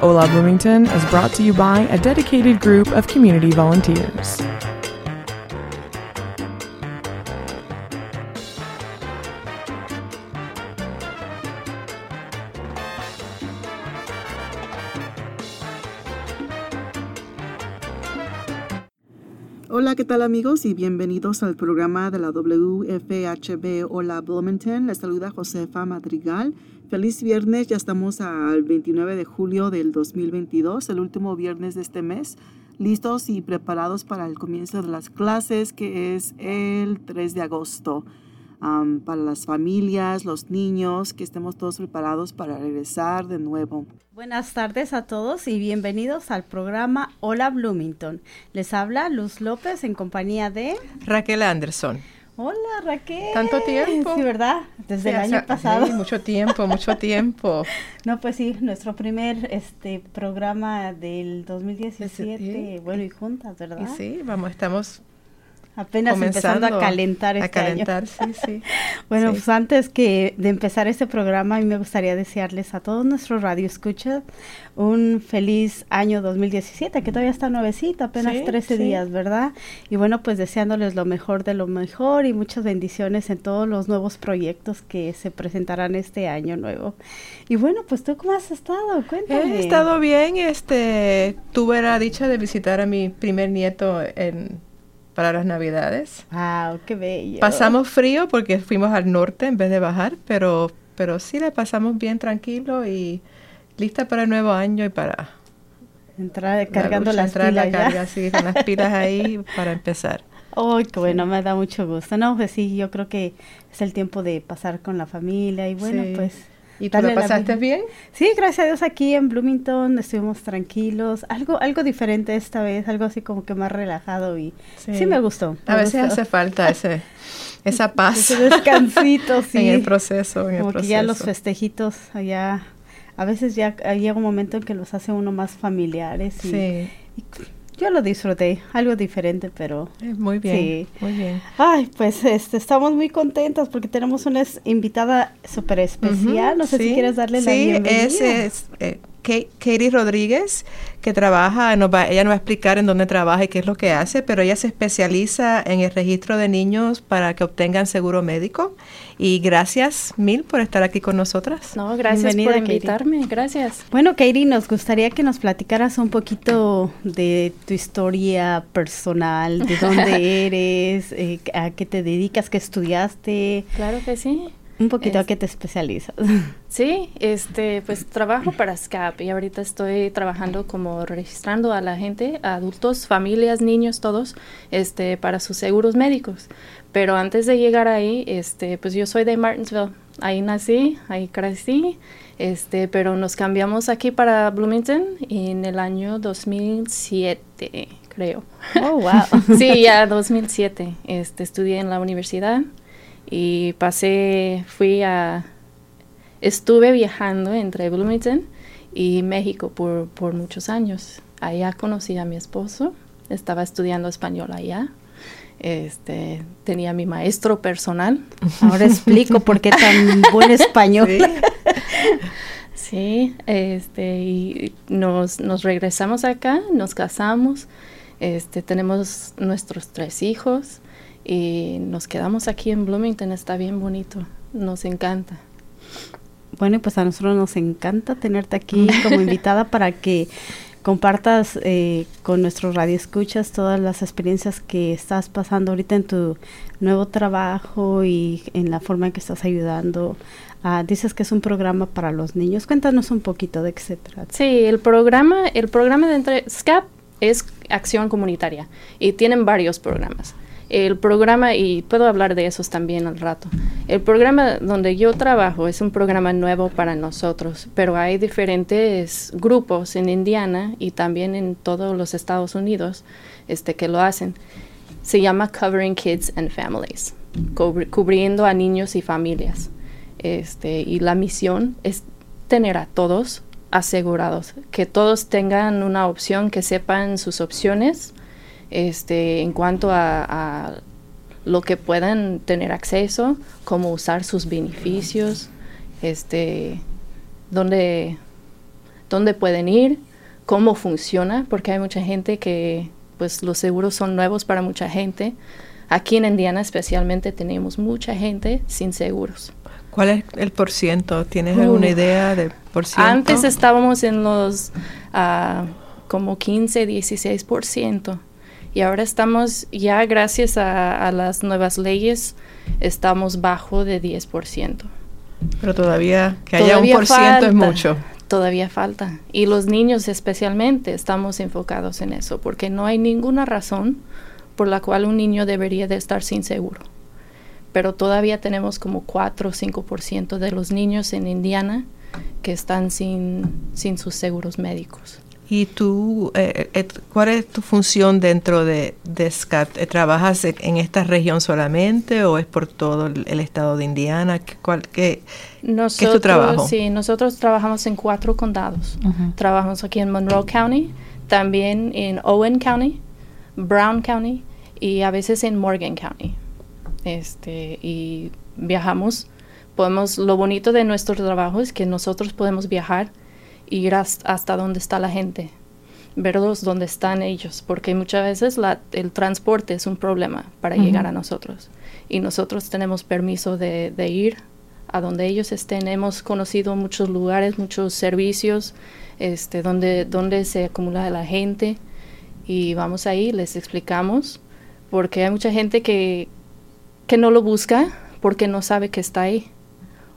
Hola Bloomington is brought to you by a dedicated group of community volunteers. Hola, ¿qué tal amigos? Y bienvenidos al programa de la WFHB Hola Bloomington. Les saluda Josefa Madrigal. Feliz viernes, ya estamos al 29 de julio del 2022, el último viernes de este mes, listos y preparados para el comienzo de las clases que es el 3 de agosto. Um, para las familias, los niños, que estemos todos preparados para regresar de nuevo. Buenas tardes a todos y bienvenidos al programa Hola Bloomington. Les habla Luz López en compañía de Raquel Anderson. Hola Raquel. Tanto tiempo. Sí, ¿verdad? Desde Sí, el año pasado. sí, mucho tiempo, mucho tiempo. No, pues sí, nuestro primer este programa del 2017, Sí. bueno, y juntas, ¿verdad? Y sí, vamos, estamos Apenas empezando a calentar a este año. calentar, sí, sí. Bueno, Sí. pues antes que de empezar este programa, a mí me gustaría desearles a todos nuestros radioescuchas un feliz año 2017, que todavía está nuevecito, apenas Sí, 13 sí. días, ¿verdad? Y bueno, pues deseándoles lo mejor de lo mejor y muchas bendiciones en todos los nuevos proyectos que se presentarán este año nuevo. Y bueno, pues tú cómo has estado, cuéntame. He estado bien, este, tuve la dicha de visitar a mi primer nieto en, para las navidades. Wow, qué bello. Pasamos frío porque fuimos al norte en vez de bajar, pero, pero sí la pasamos bien tranquilo y lista para el nuevo año y para Entrar cargando lucha, las entrar pilas la ya. carga, sí, con las pilas ahí para empezar. Ay, qué bueno, me da mucho gusto. No, pues sí, yo creo que es el tiempo de pasar con la familia y bueno, Sí. pues... ¿Y tú la pasaste bien? Sí, gracias a Dios aquí en Bloomington estuvimos tranquilos, algo algo diferente esta vez, algo así como que más relajado y sí, me gustó. A me veces gustó. hace falta ese, esa paz Ese descansito, sí. en el proceso. En el como que proceso. ya los festejitos allá, a veces ya llega un momento en que los hace uno más familiares y, Sí, y yo lo disfruté, algo diferente, pero eh, muy bien, Sí. muy bien. Ay, pues este, estamos muy contentos porque tenemos una invitada súper especial. No sé si sí, quieres darle la sí, bienvenida. es, es, eh, Ka- Katie Rodríguez, que trabaja, nos va, ella nos va a explicar en dónde trabaja y qué es lo que hace, pero ella se especializa en el registro de niños para que obtengan seguro médico. Y gracias mil por estar aquí con nosotras. No, gracias Bienvenida, por Katie. invitarme, gracias. Bueno, Katie, nos gustaría que nos platicaras un poquito de tu historia personal, de dónde eres, eh, a qué te dedicas, qué estudiaste, Claro que sí. Un poquito a Es- qué te especializas. Sí, este, pues trabajo para SCAP y ahorita estoy trabajando como registrando a la gente, a adultos, familias, niños, todos, este, para sus seguros médicos. Pero antes de llegar ahí, este, pues yo soy de Martinsville. Ahí nací, ahí crecí, este, pero nos cambiamos aquí para Bloomington en el año 2007, creo. Oh, wow. Sí, ya 2007. Este, estudié en la universidad y pasé, fui a, estuve viajando entre Bloomington y México por, por muchos años. Allá conocí a mi esposo, estaba estudiando español allá. Este, tenía mi maestro personal. Ahora explico por qué tan buen español. Sí, este, y nos, nos regresamos acá, nos casamos, este, tenemos nuestros tres hijos y nos quedamos aquí en Bloomington, está bien bonito, nos encanta. Bueno, pues a nosotros nos encanta tenerte aquí como invitada para que compartas eh, con nuestros radioescuchas todas las experiencias que estás pasando ahorita en tu nuevo trabajo y en la forma en que estás ayudando. Ah, dices que es un programa para los niños. Cuéntanos un poquito de qué se trata. Sí, el programa, el programa de entre SCAP es acción comunitaria y tienen varios programas. El programa, y puedo hablar de esos también al rato, El programa donde yo trabajo es un programa nuevo para nosotros, pero hay diferentes grupos en Indiana y también en todos los Estados Unidos este, que lo hacen. Se llama Covering Kids and Families, cubriendo a niños y familias. Este, y la misión es tener a todos asegurados, que todos tengan una opción, que sepan sus opciones este, en cuanto a lo que puedan tener acceso, cómo usar sus beneficios, este, dónde, dónde pueden ir, cómo funciona, porque hay mucha gente que, pues los seguros son nuevos para mucha gente. Aquí en Indiana especialmente tenemos mucha gente sin seguros. ¿Cuál es el por ciento? ¿Tienes alguna idea de por ciento? Antes estábamos en los uh, como 15, 16 por ciento y ahora estamos ya gracias a, las nuevas leyes estamos bajo de 10%. Pero todavía que haya un por ciento es mucho. Todavía falta. Y los niños especialmente estamos enfocados en eso, porque no hay ninguna razón por la cual un niño debería de estar sin seguro. Pero todavía tenemos como 4 o 5% de los niños en Indiana que están sin, sin sus seguros médicos. ¿Y tú, eh, eh, cuál es tu función dentro de, de SCAP? ¿Trabajas en esta región solamente o es por todo el, estado de Indiana? ¿Qué, cuál, qué, es tu trabajo? Sí, nosotros trabajamos en cuatro condados. Trabajamos aquí en Monroe County, también en Owen County, Brown County y a veces en Morgan County. Este, y viajamos. Podemos, lo bonito de nuestro trabajo es que nosotros podemos viajar ir hasta, donde está la gente, verlos donde están ellos, porque muchas veces el transporte es un problema para llegar a nosotros. Y nosotros tenemos permiso de, ir a donde ellos estén. Hemos conocido muchos lugares, muchos servicios, este, donde, donde se acumula la gente. Y vamos ahí, les explicamos, porque hay mucha gente que, que no lo busca porque no sabe que está ahí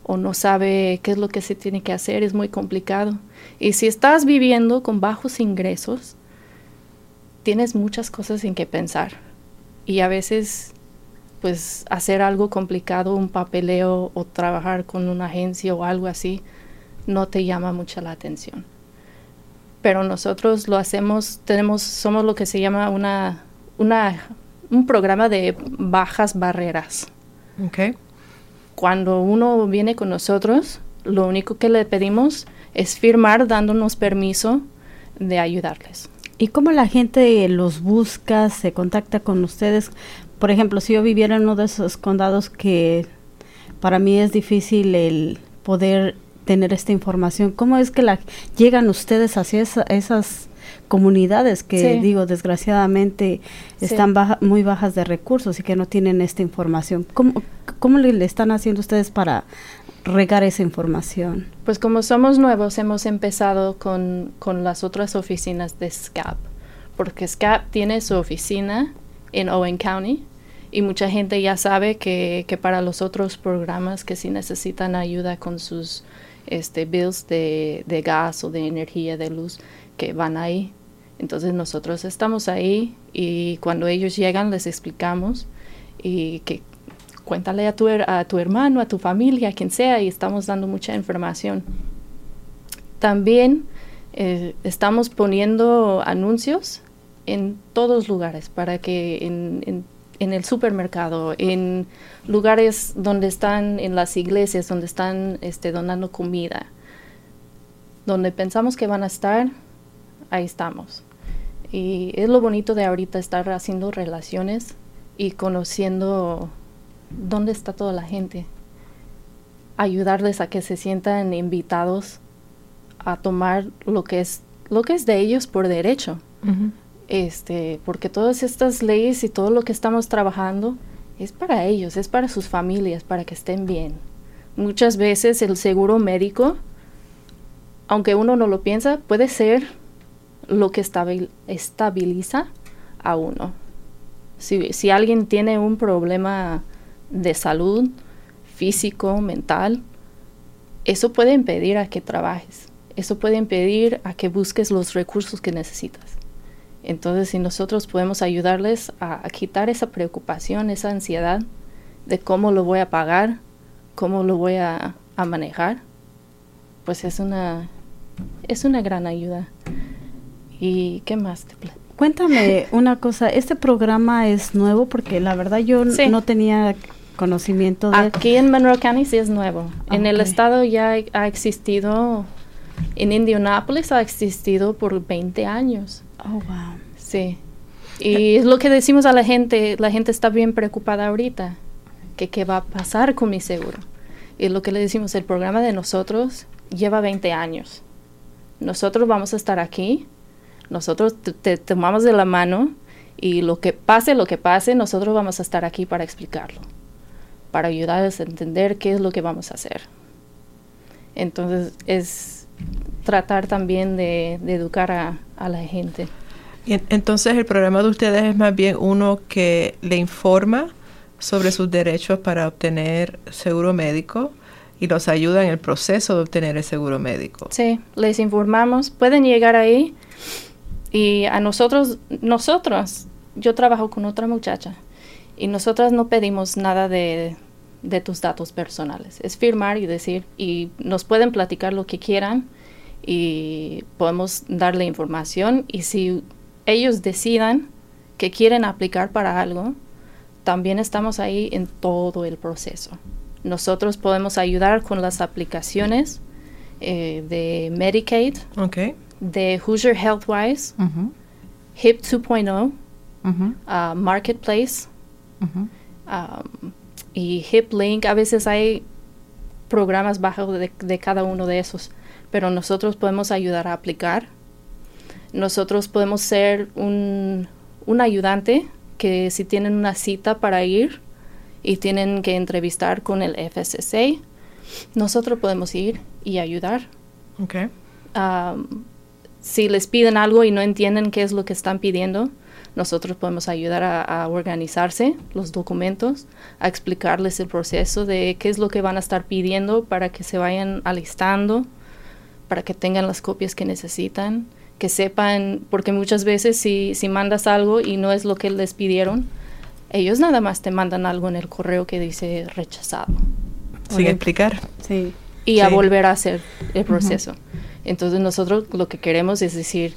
o no sabe qué es lo que se tiene que hacer, es muy complicado. Y si estás viviendo con bajos ingresos, tienes muchas cosas en que pensar. Y a veces, pues, hacer algo complicado, un papeleo o trabajar con una agencia o algo así, no te llama mucha la atención. Pero nosotros lo hacemos, tenemos, somos lo que se llama una, una, un programa de bajas barreras. Okay cuando uno viene con nosotros, lo único que le pedimos es firmar dándonos permiso de ayudarles. ¿Y cómo la gente los busca, se contacta con ustedes? Por ejemplo, si yo viviera en uno de esos condados que para mí es difícil el poder tener esta información, ¿cómo es que la, llegan ustedes hacia esas comunidades que digo desgraciadamente están muy bajas de recursos y que no tienen esta información. ¿Cómo, cómo le, están haciendo ustedes para regar esa información? Pues como somos nuevos hemos empezado con, con las otras oficinas de SCAP, porque SCAP tiene su oficina en Owen County y mucha gente ya sabe que, que para los otros programas que si necesitan ayuda con sus este, bills de, de gas o de energía, de luz, que van ahí. Entonces nosotros estamos ahí y cuando ellos llegan les explicamos y que cuéntale a tu, a tu hermano, a tu familia, a quien sea y estamos dando mucha información. También eh, estamos poniendo anuncios en todos lugares para que en, el supermercado, en lugares donde están, en las iglesias, donde están este, donando comida, donde pensamos que van a estar, ahí estamos. Y es lo bonito de ahorita estar haciendo relaciones y conociendo dónde está toda la gente. Ayudarles a que se sientan invitados a tomar lo que es lo que es de ellos por derecho. Este, porque todas estas leyes y todo lo que estamos trabajando es para ellos, es para sus familias, para que estén bien. Muchas veces el seguro médico, aunque uno no lo piensa, puede ser lo que estabiliza a uno. Si, alguien tiene un problema de salud físico, mental, eso puede impedir a que trabajes. Eso puede impedir a que busques los recursos que necesitas. Entonces, si nosotros podemos ayudarles a, quitar esa preocupación, esa ansiedad de cómo lo voy a pagar, cómo lo voy a, a manejar, pues es una, es una gran ayuda. ¿Y qué más te Cuéntame una cosa, este programa es nuevo porque la verdad yo Sí. no tenía conocimiento de... Aquí en Monroe County sí es nuevo. En el estado ya ha existido, en Indianapolis ha existido por 20 años. Oh, wow. Sí. Y es lo que decimos a la gente, la gente está bien preocupada ahorita, que qué va a pasar con mi seguro. Y lo que le decimos, el programa de nosotros lleva 20 años. Nosotros vamos a estar aquí, nosotros te, tomamos de la mano y lo que pase, lo que pase, nosotros vamos a estar aquí para explicarlo, para ayudarles a entender qué es lo que vamos a hacer. Entonces es tratar también de, de educar a, a la gente. Y en- entonces el programa de ustedes es más bien uno que le informa sobre sus derechos para obtener seguro médico y los ayuda en el proceso de obtener el seguro médico. Sí, les informamos, pueden llegar ahí y a nosotros, nosotros, yo trabajo con otra muchacha y nosotras no pedimos nada de, tus datos personales, es firmar y decir, y nos pueden platicar lo que quieran y podemos darle información y si ellos decidan que quieren aplicar para algo, también estamos ahí en todo el proceso. Nosotros podemos ayudar con las aplicaciones eh, de Medicaid, Ok. De Hoosier Healthwise, HIP 2.0, ujú, uh, Marketplace um, y HIP Link. A veces hay programas bajo de, de cada uno de esos, pero nosotros podemos ayudar a aplicar. Nosotros podemos ser un, un ayudante que si tienen una cita para ir y tienen que entrevistar con el FSSA, nosotros podemos ir y ayudar. Ok. Um, si les piden algo y no entienden qué es lo que están pidiendo, nosotros podemos ayudar a, a organizarse los documentos, a explicarles el proceso de qué es lo que van a estar pidiendo para que se vayan alistando, para que tengan las copias que necesitan, que sepan, porque muchas veces si, si mandas algo y no es lo que les pidieron, ellos nada más te mandan algo en el correo que dice rechazado Sin explicar. Sí. y a volver a hacer el proceso. Entonces nosotros lo que queremos es decir,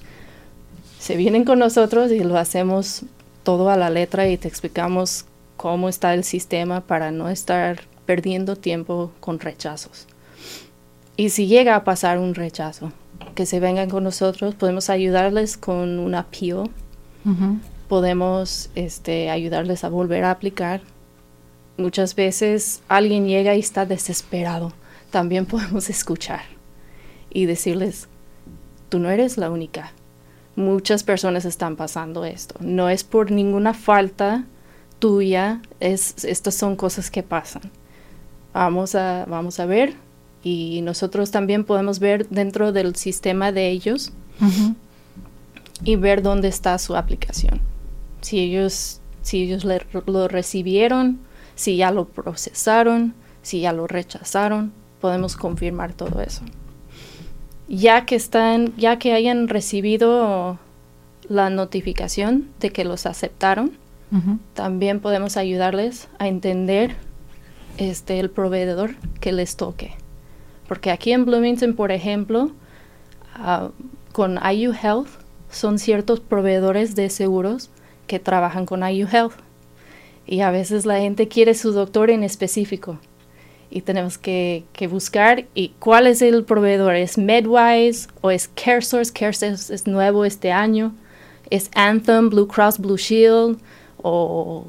se vienen con nosotros y lo hacemos todo a la letra y te explicamos cómo está el sistema para no estar perdiendo tiempo con rechazos. Y si llega a pasar un rechazo, que se vengan con nosotros, podemos ayudarles con un Ujú. podemos este, ayudarles a volver a aplicar. Muchas veces alguien llega y está desesperado. También podemos escuchar y decirles, tú no eres la única. Muchas personas están pasando esto. No es por ninguna falta tuya, es, estas son cosas que pasan. Vamos a, vamos a ver y nosotros también podemos ver dentro del sistema de ellos y ver dónde está su aplicación. Si ellos, si ellos le- lo recibieron, si ya lo procesaron, si ya lo rechazaron, podemos confirmar todo eso. Ya que están, ya que hayan recibido la notificación de que los aceptaron, también podemos ayudarles a entender este el proveedor que les toque. Porque aquí en Bloomington, por ejemplo, ah, con IU Health son ciertos proveedores de seguros que trabajan con IU Health. Y a veces la gente quiere su doctor en específico. Y tenemos que, que buscar y cuál es el proveedor. ¿Es MedWise o es CareSource? CareSource es nuevo este año. ¿Es Anthem, Blue Cross Blue Shield o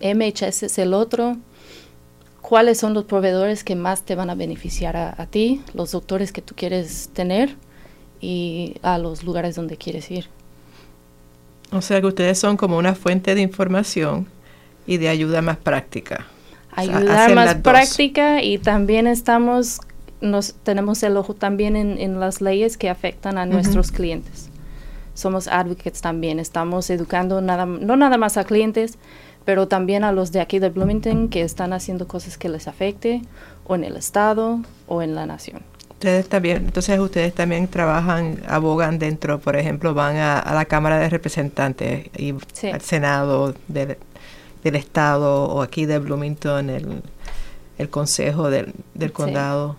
MHS es el otro? ¿Cuáles son los proveedores que más te van a beneficiar a, a ti, los doctores que tú quieres tener y a los lugares donde quieres ir? O sea que ustedes son como una fuente de información y de ayuda más práctica. Ayudar más dos. práctica y también estamos, nos tenemos el ojo también en, en las leyes que afectan a nuestros clientes. Somos advocates también, estamos educando nada, no nada más a clientes, pero también a los de aquí de Bloomington que están haciendo cosas que les afecte o en el estado o en la nación. Ustedes también, entonces ustedes también trabajan, abogan dentro, por ejemplo, van a, a la Cámara de Representantes y Sí. al Senado del Estado o aquí de Bloomington, el, el consejo del, del condado.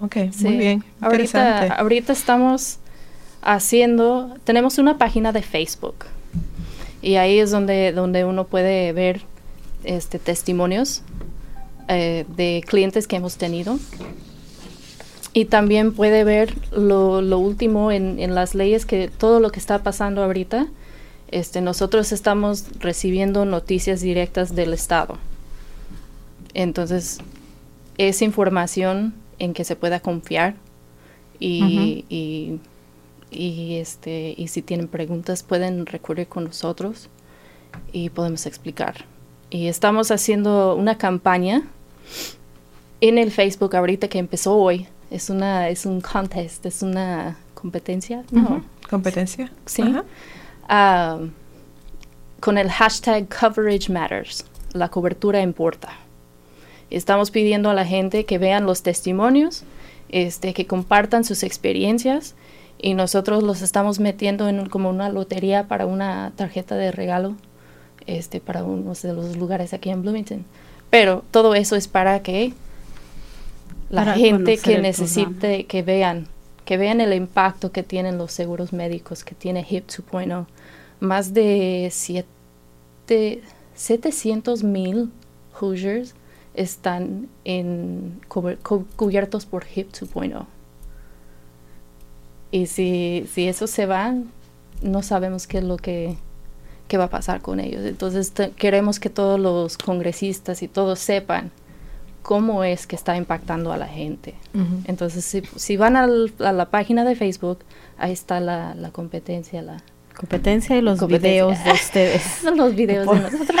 Ok, Sí. muy bien. Ahorita, Interesante. ahorita estamos haciendo, tenemos una página de Facebook y ahí es donde, donde uno puede ver este testimonios eh, de clientes que hemos tenido y también puede ver lo, lo último en, en las leyes que todo lo que está pasando ahorita. Este, nosotros estamos recibiendo noticias directas del estado. Entonces, es información en que se pueda confiar y, y, y, este, y si tienen preguntas pueden recurrir con nosotros y podemos explicar. Y estamos haciendo una campaña en el Facebook ahorita que empezó hoy. Es una es un contest, es una competencia, no, ¿Competencia? Sí. Ah, con el hashtag Coverage Matters. La cobertura importa. Estamos pidiendo a la gente que vean los testimonios, este, que compartan sus experiencias y nosotros los estamos metiendo en como una lotería para una tarjeta de regalo este, para uno de los lugares aquí en Bloomington. Pero todo eso es para que la Para gente que necesite, que vean, que vean el impacto que tienen los seguros médicos, que tiene HIP 2.0. Más de siete, 700 mil Hoosiers están en, cubiertos por HIP 2.0. Y si, si eso se va, no sabemos qué es lo que, qué va a pasar con ellos. Entonces queremos que todos los congresistas y todos sepan cómo es que está impactando a la gente. Entonces, si, si van al- a la página de Facebook, ahí está la, la competencia, la Competencia y los Competencia. videos de ustedes. son los videos de Por- nosotros.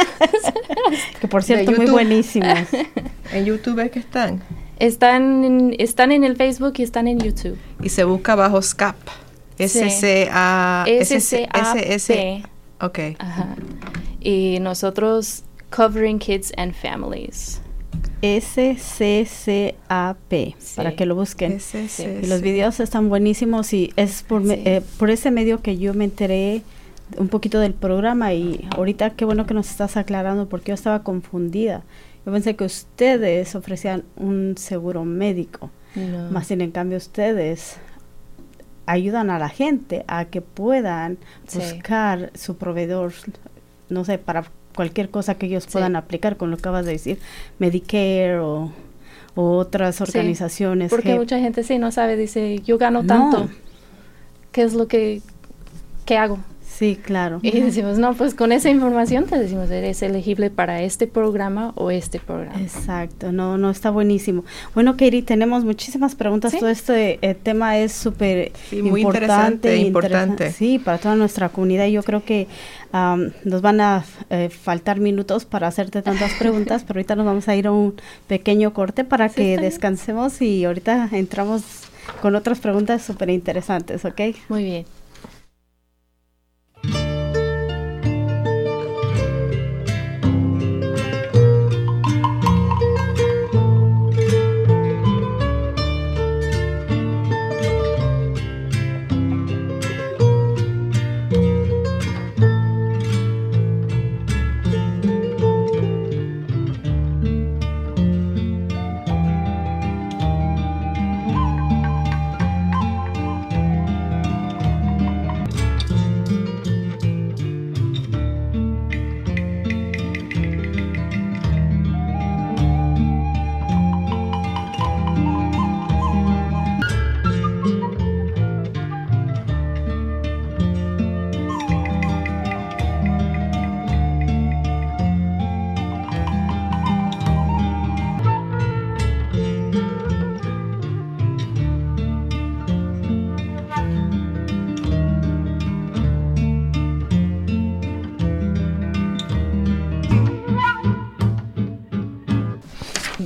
que por cierto, muy buenísimos. En YouTube es que están. Están en, están en el Facebook y están en YouTube. Y se busca bajo SCAP. S-C-A... S-C-A-P. Ok. Ajá. Y nosotros, Covering Kids and Families. SCCAP, Sí. para que lo busquen. Y los videos están buenísimos y es por, me- Sí. eh, por ese medio que yo me enteré un poquito del programa y ahorita qué bueno que nos estás aclarando porque yo estaba confundida. Yo pensé que ustedes ofrecían un seguro médico, No. más sin en cambio ustedes ayudan a la gente a que puedan Sí. buscar su proveedor, no sé, para cualquier cosa que ellos Sí. puedan aplicar, con lo que acabas de decir, Medicare o, o otras Sí, organizaciones. Porque que- mucha gente sí no sabe, dice, yo gano No. tanto. ¿Qué es lo que, qué hago? Sí, claro. Y decimos, no, pues con esa información te decimos, eres elegible para este programa o este programa. Exacto, no, no, está buenísimo. Bueno, Katie, tenemos muchísimas preguntas. Sí. Todo este eh, tema es súper Sí, muy importante. interesante, importante. interesa- Sí, para toda nuestra comunidad. Yo creo que am, nos van a eh, faltar minutos para hacerte tantas preguntas, pero ahorita nos vamos a ir a un pequeño corte para Sí, que descansemos y ahorita entramos con otras preguntas súper interesantes, ¿ok? Muy bien.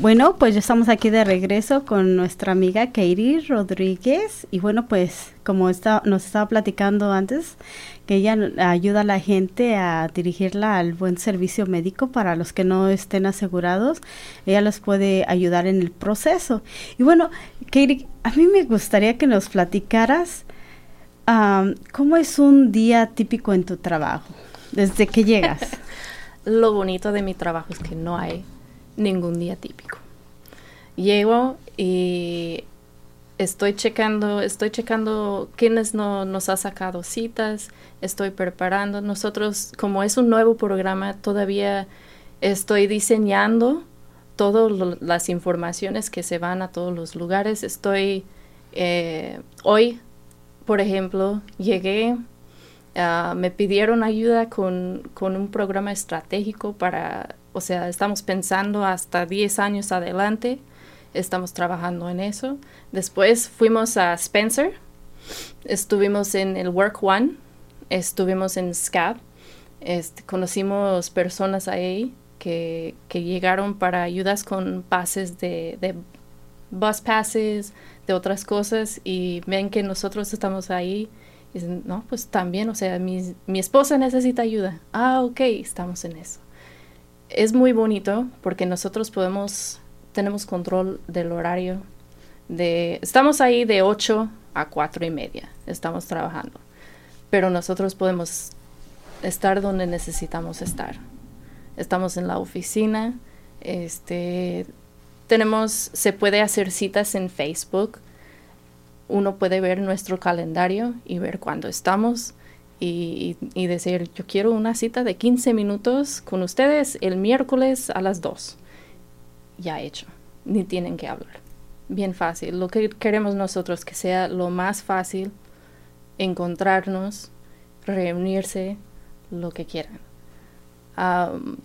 Bueno, pues ya estamos aquí de regreso con nuestra amiga Katie Rodríguez. Y bueno, pues como está, nos estaba platicando antes, que ella ayuda a la gente a dirigirla al buen servicio médico para los que no estén asegurados. Ella los puede ayudar en el proceso. Y bueno, Katie, a mí me gustaría que nos platicaras am, cómo es un día típico en tu trabajo, desde que llegas. Lo bonito de mi trabajo es que no hay ningún día típico. llego y estoy checando, estoy checando quiénes no nos ha sacado citas, estoy preparando. Nosotros, como es un nuevo programa, todavía estoy diseñando todas las informaciones que se van a todos los lugares. Estoy, eh, hoy, por ejemplo, llegué, ah, me pidieron ayuda con, con un programa estratégico para, o sea, estamos pensando hasta 10 años adelante estamos trabajando en eso. Después fuimos a Spencer, estuvimos en el Work One, estuvimos en SCAP, este, conocimos personas ahí que, que, llegaron para ayudas con pases de, bus passes, de otras cosas, y ven que nosotros estamos ahí. Y dicen, no, pues también, o sea, mi, mi esposa necesita ayuda. Ah, ok, estamos en eso. Es muy bonito porque nosotros podemos tenemos control del horario. De, estamos ahí de 8 a 4 y media, estamos trabajando, pero nosotros podemos estar donde necesitamos estar. Estamos en la oficina, este, tenemos, se puede hacer citas en Facebook, uno puede ver nuestro calendario y ver cuándo estamos. Y, y, decir, yo quiero una cita de 15 minutos con ustedes el miércoles a las 2 ya hecho, ni tienen que hablar. Bien fácil. Lo que queremos nosotros que sea lo más fácil encontrarnos, reunirse, lo que quieran.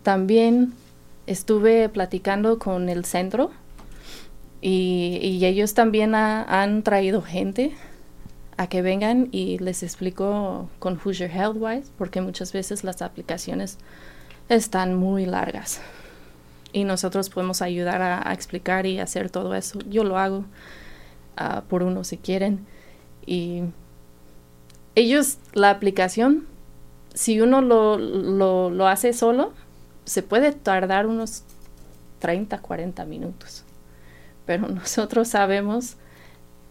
también estuve platicando con el centro y, ellos también han traído gente a que vengan y les explico con Hoosier Healthwise porque muchas veces las aplicaciones están muy largas y nosotros podemos ayudar a, explicar y hacer todo eso. Yo lo hago ah, por uno si quieren. Y ellos, la aplicación, si uno lo, lo, lo hace solo, se puede tardar unos 30, 40 minutos. Pero nosotros sabemos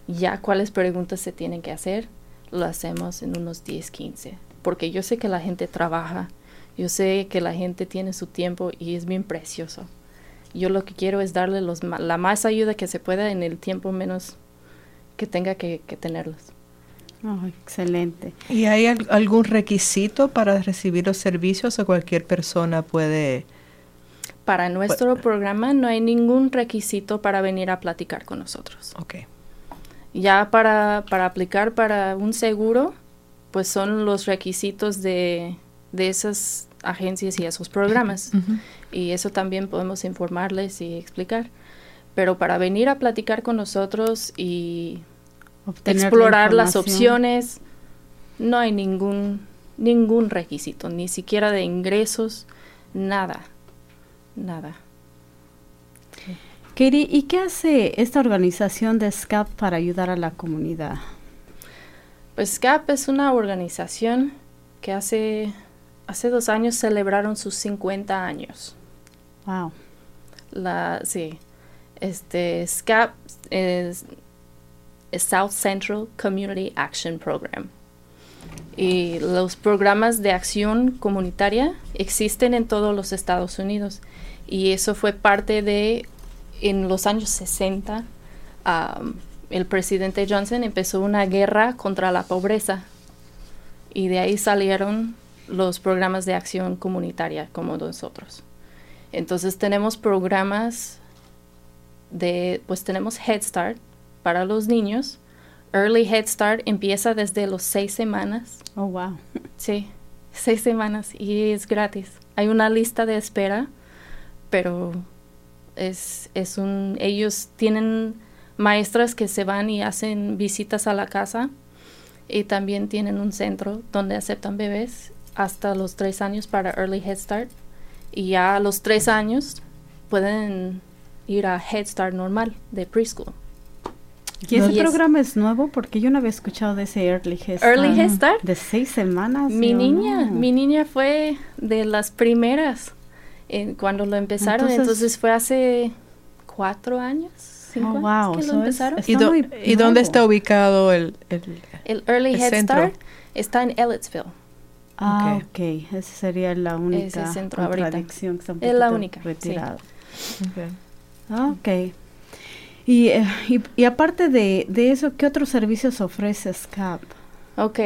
ya cuáles preguntas se tienen que hacer, lo hacemos en unos 10, 15. Porque yo sé que la gente trabaja yo sé que la gente tiene su tiempo y es bien precioso. Yo lo que quiero es darle los, la más ayuda que se pueda en el tiempo menos que tenga que, tenerlos. Oh, excelente. ¿Y hay algún requisito para recibir los servicios o cualquier persona puede? Para nuestro programa no hay ningún requisito para venir a platicar con nosotros. Ok. Ya para, para aplicar para un seguro, pues son los requisitos de, de esas agencias y esos programas. Y eso también podemos informarles y explicar. Pero para venir a platicar con nosotros y explorar las opciones, no hay ningún, ningún requisito, ni siquiera de ingresos, nada, nada. Katie, ¿y qué hace esta organización de SCAP para ayudar a la comunidad? Pues SCAP es una organización que hace hace dos años celebraron sus 50 años. Wow. La, sí. Este, SCAP es, South Central Community Action Program. Y los programas de acción comunitaria existen en todos los Estados Unidos. Y eso fue parte de, en los años 60, el presidente Johnson empezó una guerra contra la pobreza. Y de ahí salieron los programas de acción comunitaria como nosotros. Entonces tenemos programas de, pues tenemos Head Start para los niños. Early Head Start empieza desde los seis semanas. Oh, wow. Sí, seis semanas y es gratis. Hay una lista de espera, pero es, es un, ellos tienen maestras que se van y hacen visitas a la casa y también tienen un centro donde aceptan bebés hasta los tres años para Early Head Start y ya a los tres años pueden ir a Head Start normal de preschool. ¿Y ese programa es nuevo? Porque yo no había escuchado de ese Early Head Start. Early Head Start. De seis semanas. Mi niña, mi niña fue de las primeras cuando lo empezaron. Entonces, fue hace cuatro años. Cinco oh, wow. que lo empezaron. ¿Y, dónde está ubicado el, el, Early Head Start? Está en Ellettsville. Ah, ok. Esa sería la única contradicción que Es la única. Retirado. Sí. Okay. Y, eh, y, y aparte de, de eso, ¿qué otros servicios ofrece SCAP? Ok,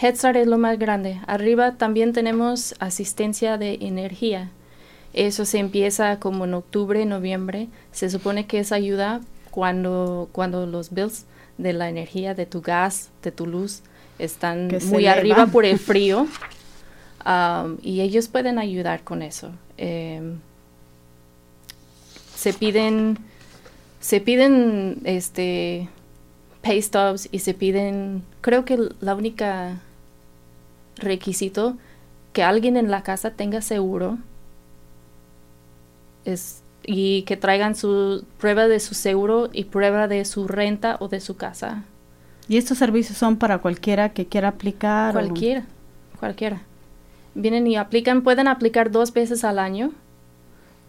Head Start es lo más grande. Arriba también tenemos asistencia de energía. Eso se empieza como en octubre, noviembre. Se supone que es ayuda cuando, cuando los bills de la energía, de tu gas, de tu luz, están Que muy arriba por el frío. Um, y ellos pueden ayudar con eso. Em, se piden, se piden, este, pay stubs y se piden, creo que la única requisito que alguien en la casa tenga seguro es y que traigan su prueba de su seguro y prueba de su renta o de su casa. ¿Y estos servicios son para cualquiera que quiera aplicar? o- Cualquiera, cualquiera. Vienen y aplican, pueden aplicar dos veces al año,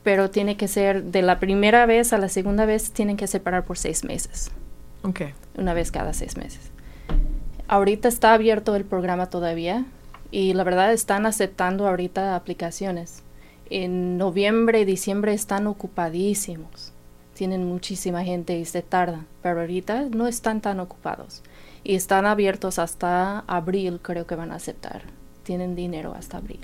pero tiene que ser de la primera vez a la segunda vez, tienen que separar por seis meses, Ok. una vez cada seis meses. Ahorita está abierto el programa todavía y la verdad están aceptando ahorita aplicaciones. En noviembre y diciembre están ocupadísimos. Tienen muchísima gente y se tardan, pero ahorita no están tan ocupados. Y están abiertos hasta abril, creo que van a aceptar. Tienen dinero hasta abril.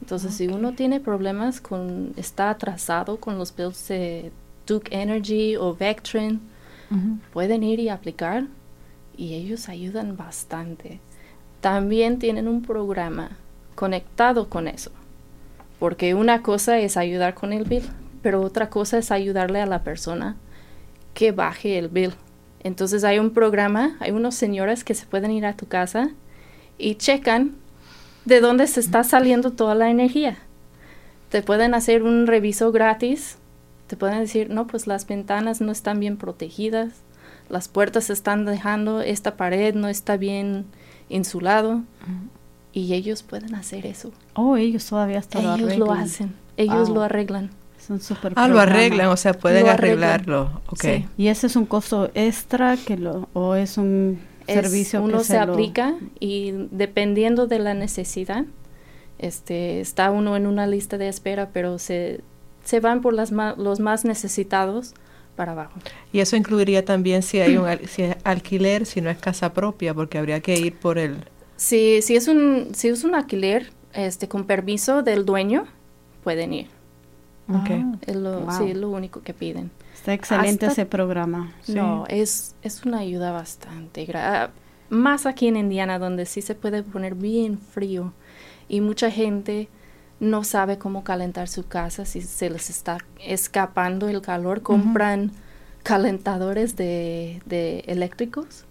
Entonces, si uno tiene problemas con, está atrasado con los bills de Duke Energy o Vectren, pueden ir y aplicar y ellos ayudan bastante. También tienen un programa conectado con eso, porque una cosa es ayudar con el bill, pero otra cosa es ayudarle a la persona que baje el bill. Entonces hay un programa, hay unos señores que se pueden ir a tu casa y checan de dónde se está saliendo toda la energía. Te pueden hacer un reviso gratis te pueden decir, no, pues las ventanas no están bien protegidas, las puertas se están dejando, esta pared no está bien insulado. Y ellos pueden hacer eso. Oh, ellos todavía hasta lo ellos lo arreglan. hacen, ellos Wow. lo arreglan. Son súper Ah, lo arreglan, o sea, pueden arreglarlo. Ok. Sí. ¿Y ese es un costo extra que lo, o es un Es- servicio uno que se, lo- aplica y dependiendo de la necesidad, este, está uno en una lista de espera, pero se, se van por las ma- los más necesitados para abajo. Y eso incluiría también si hay un al- si es alquiler, si no es casa propia, porque habría que ir por el... Si, si, es un, si es un alquiler este, con permiso del dueño, pueden ir. Ok. Ah, Es lo, Wow. sí, es lo único que piden. Está excelente Hasta- ese programa. Sí. No, es, es una ayuda bastante. gra- ah, Más aquí en Indiana, donde sí se puede poner bien frío y mucha gente no sabe cómo calentar su casa si se les está escapando el calor. Compran calentadores de, de eléctricos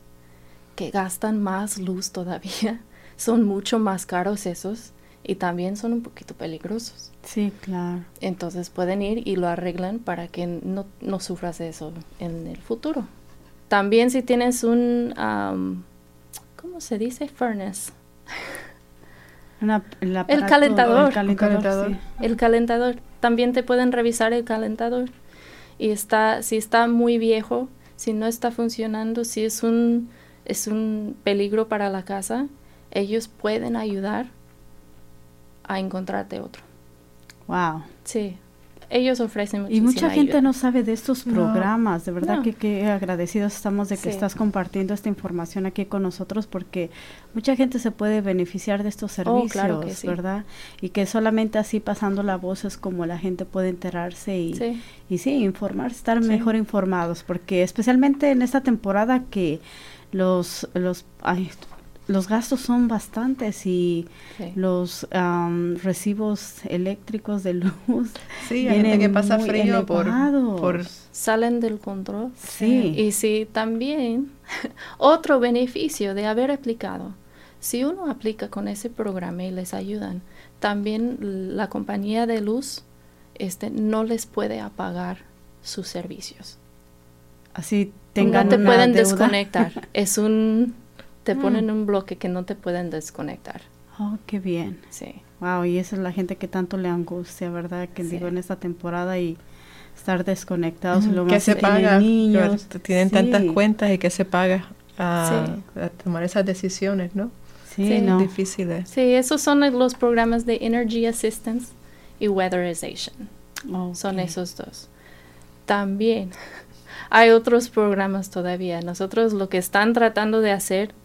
que gastan más luz todavía. Son mucho más caros esos y también son un poquito peligrosos. Sí, claro. Entonces pueden ir y lo arreglan para que no, no sufras eso en el futuro. También si tienes un, am, ¿cómo se dice? Furnace. Una- el, aparato- calentador. el calentador, calentador. sí. El calentador. También te pueden revisar el calentador. Y está, si está muy viejo, si no está funcionando, si es un, es un peligro para la casa, ellos pueden ayudar a encontrarte otro. Wow. Sí, ellos ofrecen Y mucha gente ayuda. no sabe de estos No. programas. De verdad No. que qué agradecidos estamos de que Sí. estás compartiendo esta información aquí con nosotros porque mucha gente se puede beneficiar de estos Oh, servicios, claro que sí. ¿verdad? Y que solamente así pasando la voz es como la gente puede enterarse y Sí. y sí, informarse, estar Sí. mejor informados, porque especialmente en esta temporada que los los ay, los gastos son bastantes y Sí. los am, recibos eléctricos de luz Sí, hay gente que pasa frío por, por... salen del control. Sí. Y sí, también otro beneficio de haber aplicado. Si uno aplica con ese programa y les ayudan, también la compañía de luz este, no les puede apagar sus servicios. así tengan no te una pueden deuda. desconectar. Es un... Te Mm. ponen un bloque que no te pueden desconectar. Oh, qué bien. Sí. Wow, y esa es la gente que tanto le angustia, ¿verdad? Que Sí. digo en esta temporada y estar desconectados y lo que más se que paga, niños. tienen Sí. tantas cuentas y que se paga a, Sí. a tomar esas decisiones, ¿no? Sí, Sí. no. Difíciles. Sí, esos son los programas de Energy Assistance y Weatherization. Son Ok. esos dos. También hay otros programas todavía. Nosotros lo que están tratando de hacer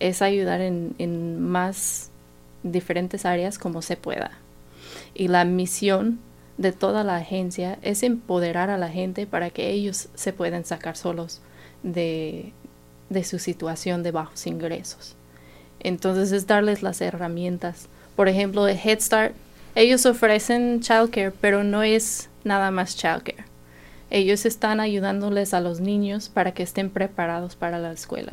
es ayudar en, más diferentes áreas como se pueda. Y la misión de toda la agencia es empoderar a la gente para que ellos se puedan sacar solos de, de su situación de bajos ingresos. Entonces es darles las herramientas. Por ejemplo, de Head Start, ellos ofrecen childcare, pero no es nada más childcare. Ellos están ayudándoles a los niños para que estén preparados para la escuela.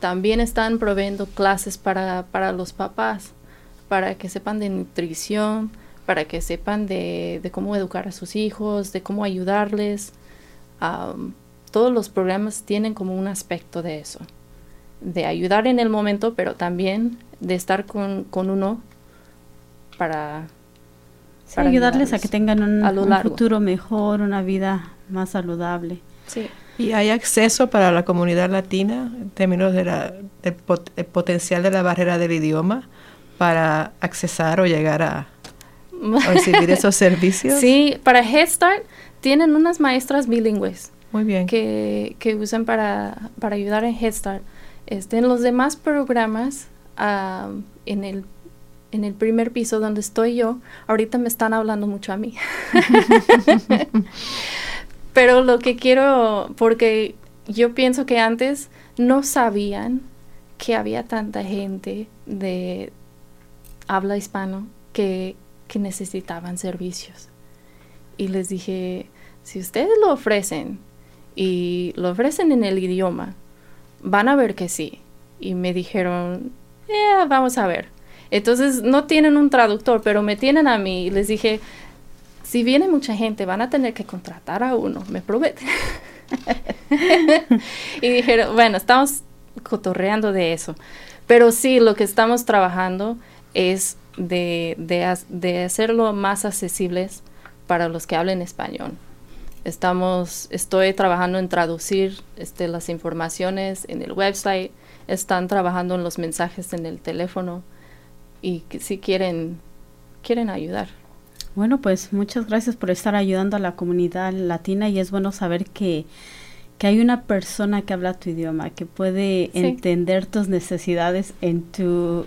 También están proveyendo clases para, para los papás, para que sepan de nutrición, para que sepan de, cómo educar a sus hijos, de cómo ayudarles. todos los programas tienen como un aspecto de eso, de ayudar en el momento, pero también de estar con, con uno para, ayudarles a que tengan un, futuro mejor, una vida más saludable. Sí. ¿Y hay acceso para la comunidad latina en términos de la, del potencial de la barrera del idioma para accesar o llegar a, recibir esos servicios? Sí, para Head Start tienen unas maestras bilingües. Muy bien. Que, que usan para, para ayudar en Head Start. Este, en los demás programas, en, el, en el primer piso donde estoy yo, ahorita me están hablando mucho a mí. Pero lo que quiero, porque yo pienso que antes no sabían que había tanta gente de habla hispano que que necesitaban servicios. Y les dije, si ustedes lo ofrecen y lo ofrecen en el idioma, van a ver que sí. Y me dijeron, eh, vamos a ver. Entonces no tienen un traductor, pero me tienen a mí. Y les dije, si viene mucha gente, van a tener que contratar a uno, me prometen. y dijeron, bueno, estamos cotorreando de eso. Pero sí, lo que estamos trabajando es de, de, hacerlo más accesibles para los que hablen español. Estamos, estoy trabajando en traducir este, las informaciones en el website, están trabajando en los mensajes en el teléfono y si quieren, quieren ayudar. Bueno, pues muchas gracias por estar ayudando a la comunidad latina y es bueno saber que, que hay una persona que habla tu idioma, que puede entender tus necesidades en tu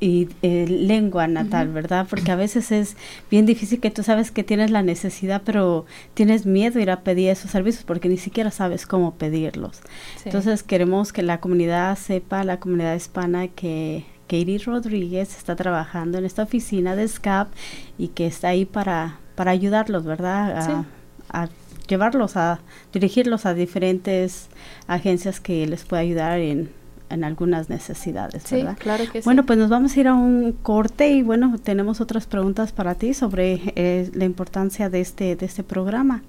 y eh, lengua natal, ¿verdad? Porque a veces es bien difícil que tú sabes que tienes la necesidad, pero tienes miedo ir a pedir esos servicios porque ni siquiera sabes cómo pedirlos. Entonces queremos que la comunidad sepa, la comunidad hispana, que Katie Rodríguez está trabajando en esta oficina de SCAP y que está ahí para, para ayudarlos, ¿verdad? A, llevarlos, a dirigirlos a diferentes agencias que les pueda ayudar en en algunas necesidades, sí, claro que sí. Bueno, pues nos vamos a ir a un corte y bueno, tenemos otras preguntas para ti sobre eh, la importancia de este, de este programa.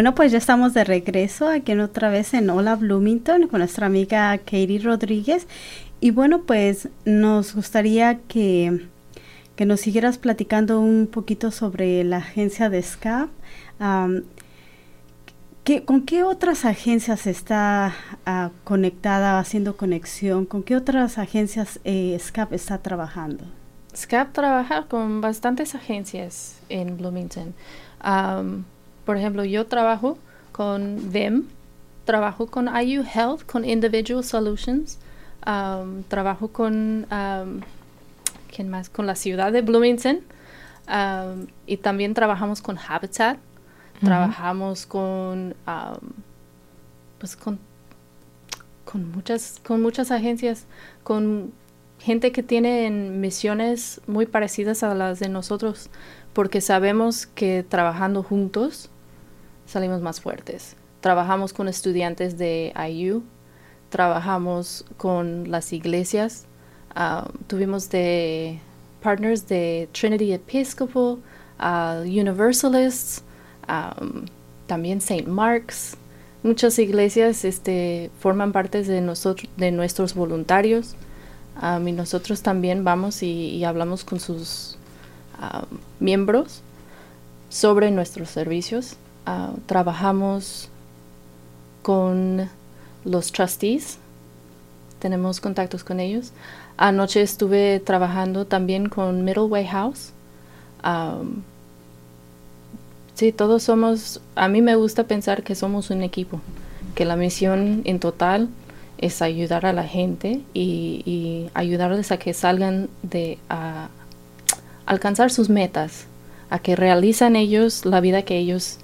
Bueno, pues ya estamos de regreso aquí en otra vez en Hola Bloomington con nuestra amiga Katie Rodríguez. Y bueno, pues nos gustaría que, que nos siguieras platicando un poquito sobre la agencia de SCAP. ¿Con qué otras agencias está uh, conectada, haciendo conexión? ¿Con qué otras agencias eh, SCAP está trabajando? SCAP trabaja con bastantes agencias en Bloomington. Por ejemplo, yo trabajo con VIM, trabajo con IU Health, con Individual Solutions, um, trabajo con, um, ¿quién más? Con la ciudad de Bloomington. um, y también trabajamos con Habitat. Trabajamos con, pues con, con muchas, con muchas agencias, con gente que tiene en misiones muy parecidas a las de nosotros, porque sabemos que trabajando juntos salimos más fuertes. Trabajamos con estudiantes de IU, trabajamos con las iglesias, ah, tuvimos de partners de Trinity Episcopal, ah, Universalists, um, también St. Mark's. Muchas iglesias este, forman parte de, nosotros, de nuestros voluntarios. Y nosotros también vamos y, hablamos con sus miembros sobre nuestros servicios. Ah, trabajamos con los trustees, tenemos contactos con ellos. Anoche estuve trabajando también con Middle Way House. Um, sí, todos somos, a mí me gusta pensar que somos un equipo, que la misión en total es ayudar a la gente y, y ayudarles a que salgan de a alcanzar sus metas, a que realizan ellos la vida que ellos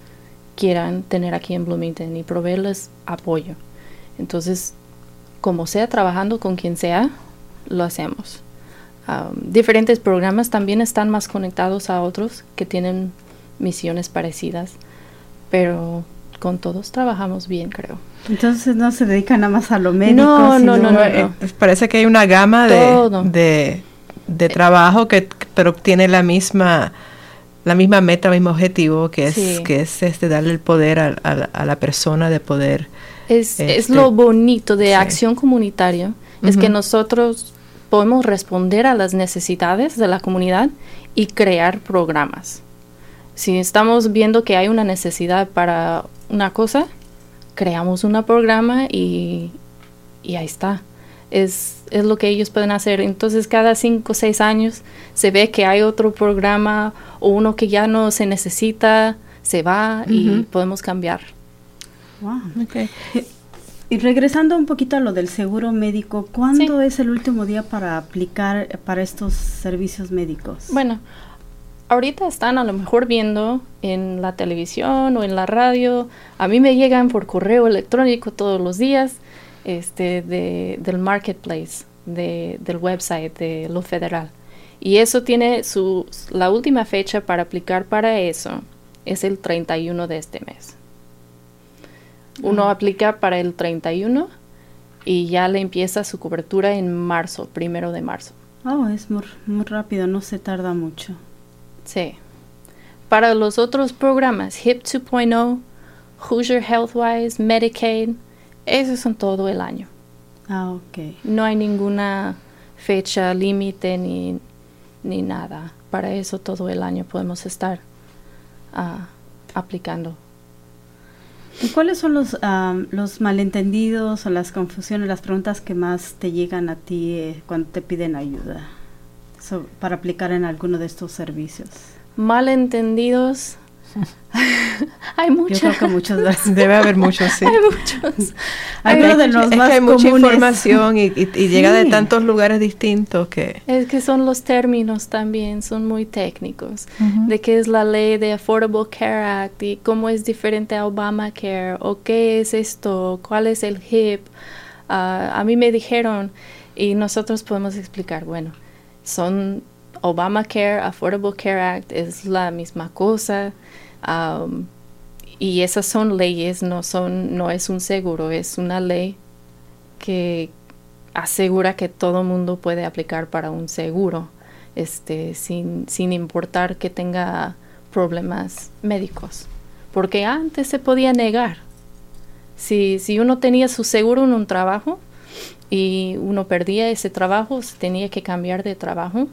quieran tener aquí en Bloomington y proveerles apoyo. Entonces, como sea, trabajando con quien sea, lo hacemos. Um, diferentes programas también están más conectados a otros que tienen misiones parecidas, pero con todos trabajamos bien, creo. Entonces no se dedican nada más a lo médico. No, no, no, no, Eh, pues parece que hay una gama de, de trabajo que pero tiene la misma la misma meta, el mismo objetivo que es Sí. que es este darle el poder a, a la- a la persona de poder Es, es Este, lo bonito de sí. acción comunitaria, es que nosotros podemos responder a las necesidades de la comunidad y crear programas. Si estamos viendo que hay una necesidad para una cosa, creamos un programa y, y ahí está. Es, es lo que ellos pueden hacer. Entonces cada cinco o seis años se ve que hay otro programa o uno que ya no se necesita, se va y podemos cambiar. Wow. Y regresando un poquito a lo del seguro médico, ¿cuándo es el último día para aplicar para estos servicios médicos? Bueno, ahorita están a lo mejor viendo en la televisión o en la radio. A mí me llegan por correo electrónico todos los días este, de, del marketplace, de, del website de lo federal. Y eso tiene su, la última fecha para aplicar para eso es el 31 de este mes. Uno aplica para el 31 y ya le empieza su cobertura en marzo, primero de marzo. Oh, es muy, muy rápido, no se tarda mucho. Sí. Para los otros programas, HIP 2.0, Hoosier Healthwise, Medicaid, esos son todo el año. Ah, ok. No hay ninguna fecha límite ni, ni nada. Para eso todo el año podemos estar ah, aplicando. ¿Y cuáles son los, los malentendidos o las confusiones, las preguntas que más te llegan a ti eh, cuando te piden ayuda so- para aplicar en alguno de estos servicios? Malentendidos. hay Yo muchos. creo que debe haber muchos sí. hay muchos. Hay Hay uno de muchos. los es más que hay mucha información y, y- y llega de tantos lugares distintos que Es que son los términos también, son muy técnicos. De qué es la ley de Affordable Care Act y cómo es diferente a Obamacare o qué es esto, cuál es el HIP. Ah, a mí me dijeron y nosotros podemos explicar, bueno, son Obamacare, Affordable Care Act, es la misma cosa. Y esas son leyes, no son, no es un seguro, es una ley que asegura que todo mundo puede aplicar para un seguro, este, sin, sin importar que tenga problemas médicos. Porque antes se podía negar. Si, si uno tenía su seguro en un trabajo y uno perdía ese trabajo, se tenía que cambiar de trabajo,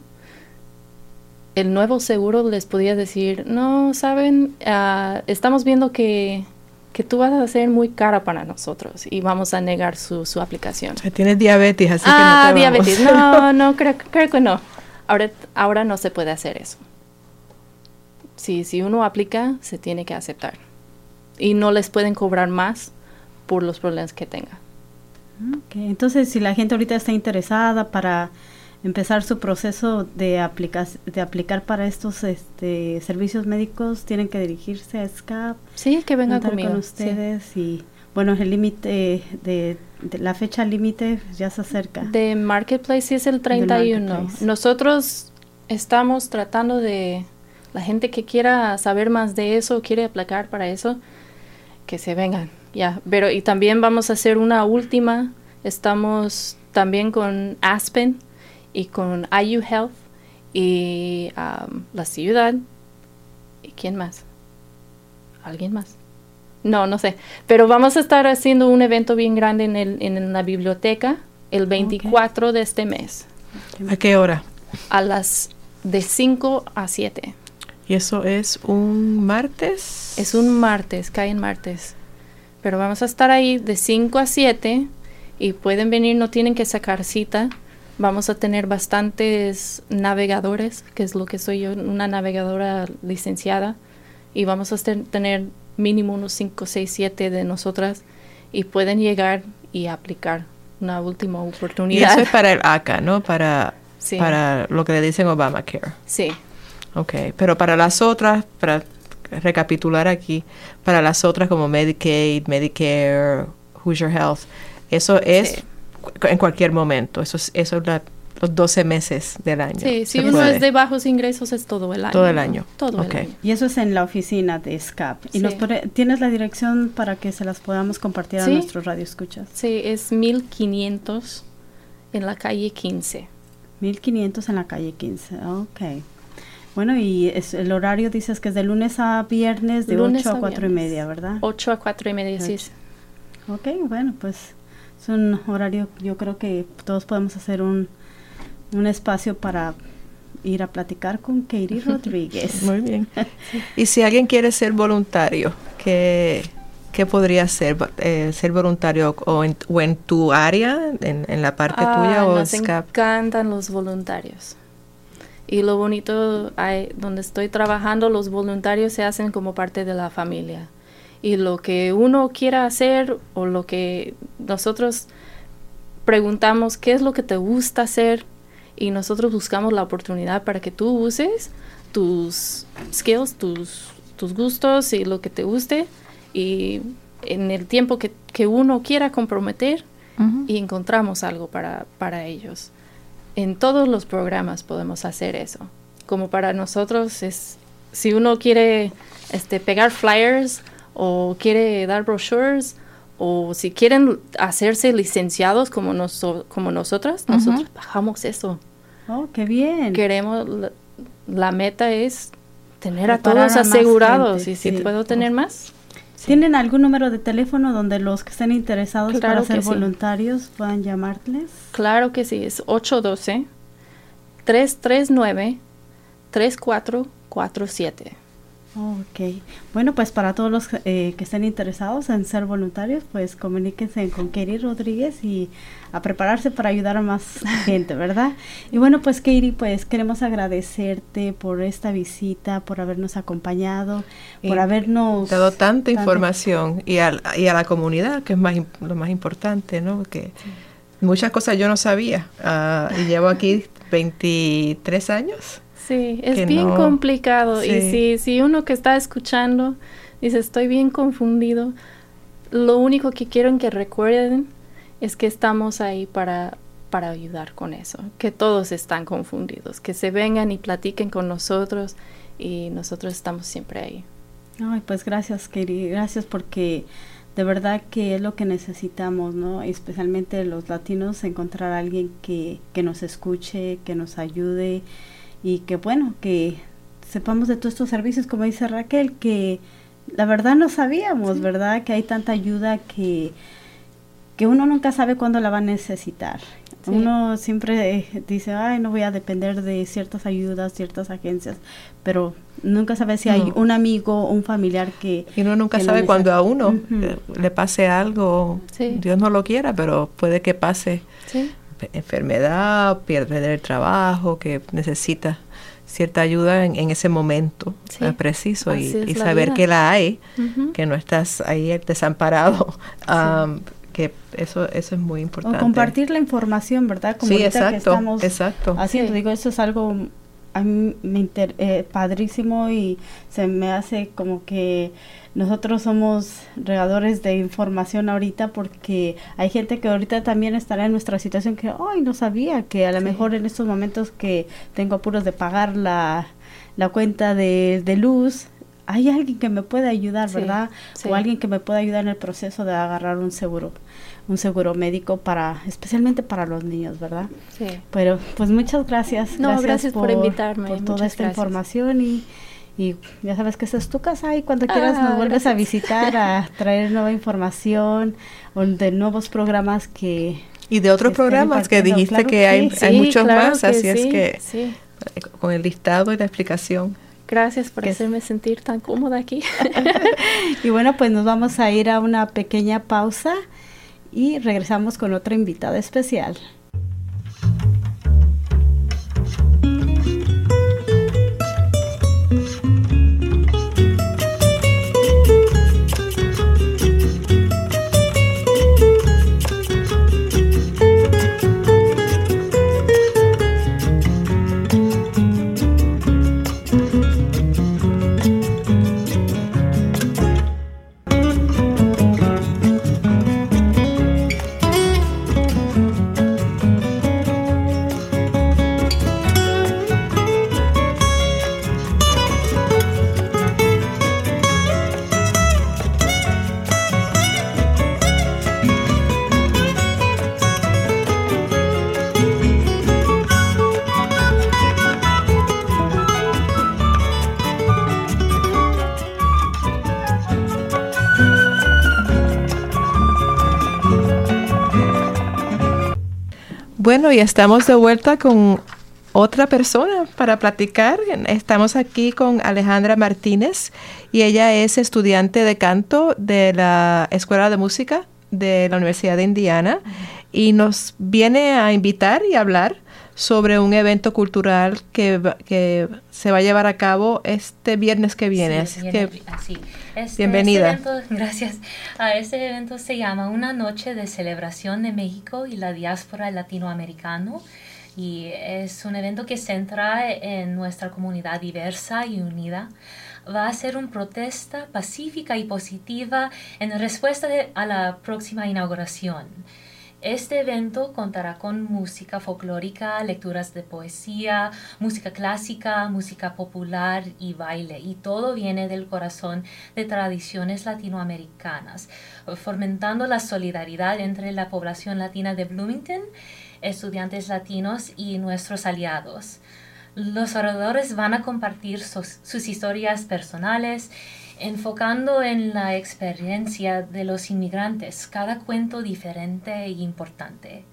el nuevo seguro les podía decir, no, saben, Ah, estamos viendo que, que tú vas a ser muy cara para nosotros y vamos a negar su, su aplicación. o sea, tienes diabetes, así ah, que no te vamos. diabetes. No, no, creo, creo que no. Ahora, ahora no se puede hacer eso. Si, si uno aplica, se tiene que aceptar. Y no les pueden cobrar más por los problemas que tenga. Okay. Entonces, si la gente ahorita está interesada para empezar su proceso de, aplicar de aplicar para estos este, servicios médicos, tienen que dirigirse a SCAP. Sí, que vengan conmigo. con ustedes y bueno, el límite de, la fecha límite ya se acerca. De Marketplace es el 31. Nosotros estamos tratando de la gente que quiera saber más de eso, quiere aplicar para eso, que se vengan. Ya, pero y también vamos a hacer una última. Estamos también con Aspen y con IU Health y um, la ciudad. ¿Y quién más? ¿Alguien más? No, no sé. Pero vamos a estar haciendo un evento bien grande en, el, en la biblioteca el 24 de este mes. ¿A qué hora? A las de 5 a 7. ¿Y eso es un martes? Es un martes, cae en martes. Pero vamos a estar ahí de 5 a 7 y pueden venir, no tienen que sacar cita. Vamos a tener bastantes navegadores, que es lo que soy yo, una navegadora licenciada. Y vamos a tener mínimo unos 5, 6, 7 de nosotras y pueden llegar y aplicar una última oportunidad. Y eso es para el ACA, ¿no? Para, para lo que le dicen Obamacare. Sí. Ok, pero para las otras, para recapitular aquí, para las otras como Medicaid, Medicare, Hoosier Health, eso es en cualquier momento, eso es, eso es la los 12 meses del año. Sí, si uno es de bajos ingresos es todo el año. Todo el año. Todo el año. Y eso es en la oficina de SCAP. ¿Y nos tienes la dirección para que se las podamos compartir a nuestros radioescuchas? Sí, es 1500 en la calle 15. 1500 en la calle 15, ok. Bueno, y es, el horario dices que es de lunes a viernes de 8 a, 4 y media, ¿verdad? 8 a 4 y media, sí. Ok, bueno, pues es un horario, yo creo que todos podemos hacer un, un espacio para ir a platicar con Katie Rodríguez. Muy bien. Y si alguien quiere ser voluntario, ¿qué, qué podría ser? Eh, ¿Ser voluntario o en, o en tu área, en, la parte ah, tuya o Nos encantan los voluntarios. Y lo bonito, hay, donde estoy trabajando, los voluntarios se hacen como parte de la familia. Y lo que uno quiera hacer o lo que nosotros preguntamos, ¿qué es lo que te gusta hacer? y nosotros buscamos la oportunidad para que tú uses tus skills, tus, tus gustos y lo que te guste y en el tiempo que, que uno quiera comprometer y encontramos algo para, para ellos. En todos los programas podemos hacer eso. Como para nosotros es, si uno quiere este, pegar flyers o quiere dar brochures o si quieren hacerse licenciados como, como nosotras, nosotros bajamos eso. Oh, qué bien. Queremos, la, meta es tener a todos asegurados y si puedo tener más. ¿Tienen algún número de teléfono donde los que estén interesados para ser voluntarios puedan llamarles? Claro que sí, es 812 339 3447. Ok, bueno, pues para todos los eh, que estén interesados en ser voluntarios, pues comuníquense con Katie Rodríguez y a prepararse para ayudar a más gente, ¿verdad? Y bueno, pues Katie, pues queremos agradecerte por esta visita, por habernos acompañado, por habernos dado tanta, información y a, y a la comunidad, que es más lo más importante, ¿no? Porque muchas cosas yo no sabía uh, y llevo aquí 23 años. Sí, es bien complicado. Y si, si uno que está escuchando dice, estoy bien confundido, lo único que quiero que recuerden es que estamos ahí para, para ayudar con eso, que todos están confundidos, que se vengan y platiquen con nosotros y nosotros estamos siempre ahí. Ay, pues gracias, Katie, gracias porque de verdad que es lo que necesitamos, ¿no? Especialmente los latinos, encontrar a alguien que, que nos escuche, que nos ayude y que bueno, que sepamos de todos estos servicios, como dice Raquel, que la verdad no sabíamos, ¿verdad? Que hay tanta ayuda que, que uno nunca sabe cuándo la va a necesitar. Uno siempre dice, ay, no voy a depender de ciertas ayudas, ciertas agencias, pero nunca sabe si hay un amigo o un familiar que... Y uno nunca sabe cuando a uno le pase algo, Dios no lo quiera, pero puede que pase. Sí enfermedad, pierde el trabajo, que necesita cierta ayuda en, ese momento preciso y, saber que la hay, que no estás ahí desamparado, que eso eso es muy importante. O compartir la información, ¿verdad? Como sí, exacto, exacto. Haciendo, digo, eso es algo a mí me inter, eh, padrísimo y se me hace como que nosotros somos regadores de información ahorita porque hay gente que ahorita también estará en nuestra situación que, ay, no sabía que a lo mejor en estos momentos que tengo apuros de pagar la, la cuenta de, de luz, hay alguien que me puede ayudar, ¿verdad? O alguien que me pueda ayudar en el proceso de agarrar un seguro, un seguro médico para, especialmente para los niños, ¿verdad? Sí. Pero, pues muchas gracias. No, gracias, por, invitarme. Por toda esta información y, y ya sabes que esta es tu casa y cuando quieras nos ah, vuelves a visitar a traer nueva información o de nuevos programas que... Y de otros programas que dijiste que, hay, hay muchos más, así es que con el listado y la explicación. Gracias por hacerme sentir tan cómoda aquí. y bueno, pues nos vamos a ir a una pequeña pausa y regresamos con otra invitada especial. Bueno, y estamos de vuelta con otra persona para platicar. Estamos aquí con Alejandra Martínez y ella es estudiante de canto de la Escuela de Música de la Universidad de Indiana y nos viene a invitar y hablar sobre un evento cultural que, que se va a llevar a cabo este viernes que viene. así que, este, bienvenida. Este evento, gracias. a este evento se llama Una noche de celebración de México y la diáspora latinoamericana. Y es un evento que centra en nuestra comunidad diversa y unida va a ser una protesta pacífica y positiva en respuesta a la próxima inauguración. Este evento contará con música folclórica, lecturas de poesía, música clásica, música popular y baile, y todo viene del corazón de tradiciones latinoamericanas, fomentando la solidaridad entre la población latina de Bloomington, estudiantes latinos y nuestros aliados. Los oradores van a compartir sus, sus historias personales, enfocando en la experiencia de los inmigrantes, cada cuento diferente e importante.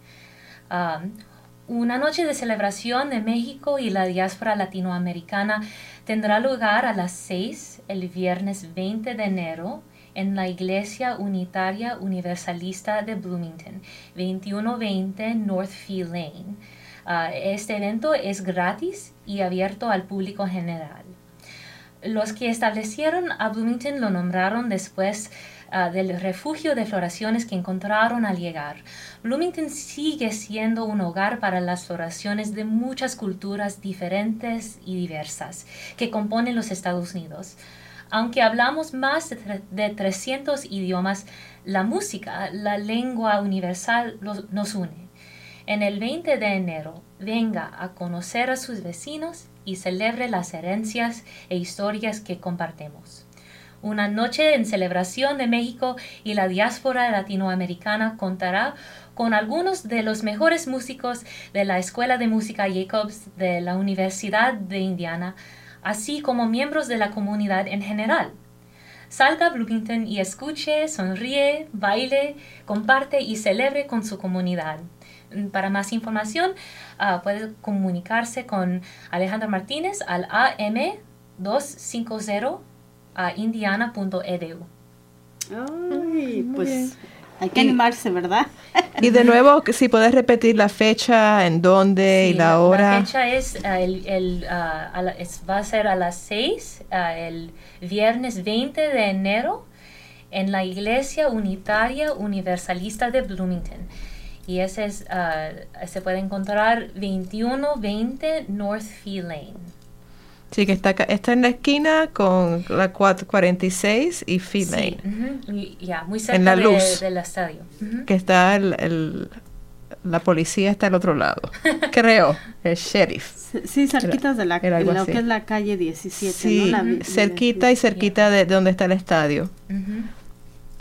una noche de celebración de México y la diáspora latinoamericana tendrá lugar a las 6 el viernes 20 de enero en la Iglesia Unitaria Universalista de Bloomington, 2120 Northfield Lane. Ah, este evento es gratis y abierto al público general. Los que establecieron a Bloomington lo nombraron después ah, del refugio de floraciones que encontraron al llegar. Bloomington sigue siendo un hogar para las floraciones de muchas culturas diferentes y diversas que componen los Estados Unidos. Aunque hablamos más de, de 300 idiomas, la música, la lengua universal, nos une. En el 20 de enero, venga a conocer a sus vecinos y celebre las herencias e historias que compartimos. Una noche en celebración de México y la diáspora latinoamericana contará con algunos de los mejores músicos de la Escuela de Música Jacobs de la Universidad de Indiana, así como miembros de la comunidad en general. Salga Bloomington y escuche, sonríe, baile, comparte y celebre con su comunidad. Para más información, uh, puede comunicarse con Alejandro Martínez al am250 a indiana.edu. Ay, pues hay que animarse, ¿verdad? Y de nuevo, si puedes repetir la fecha, en dónde y la hora. La fecha es, uh, el, el uh, va a ser a las 6, el viernes 20 de enero en la Iglesia Unitaria Universalista de Bloomington. Y ese es, ah, se puede encontrar 2120 North Fee Lane. Sí, que está, está en la esquina con la 446 y Fee Lane, ujú, y- ya, muy cerca En la de- luz. del estadio. Ujú. que está el, el- la policía está al otro lado, creo, el sheriff. Sí, Sí, cerquitas de la, lo así. que es la calle 17, Sí, ¿no? La cerquita y cerquita de, de donde está el estadio. Ujú.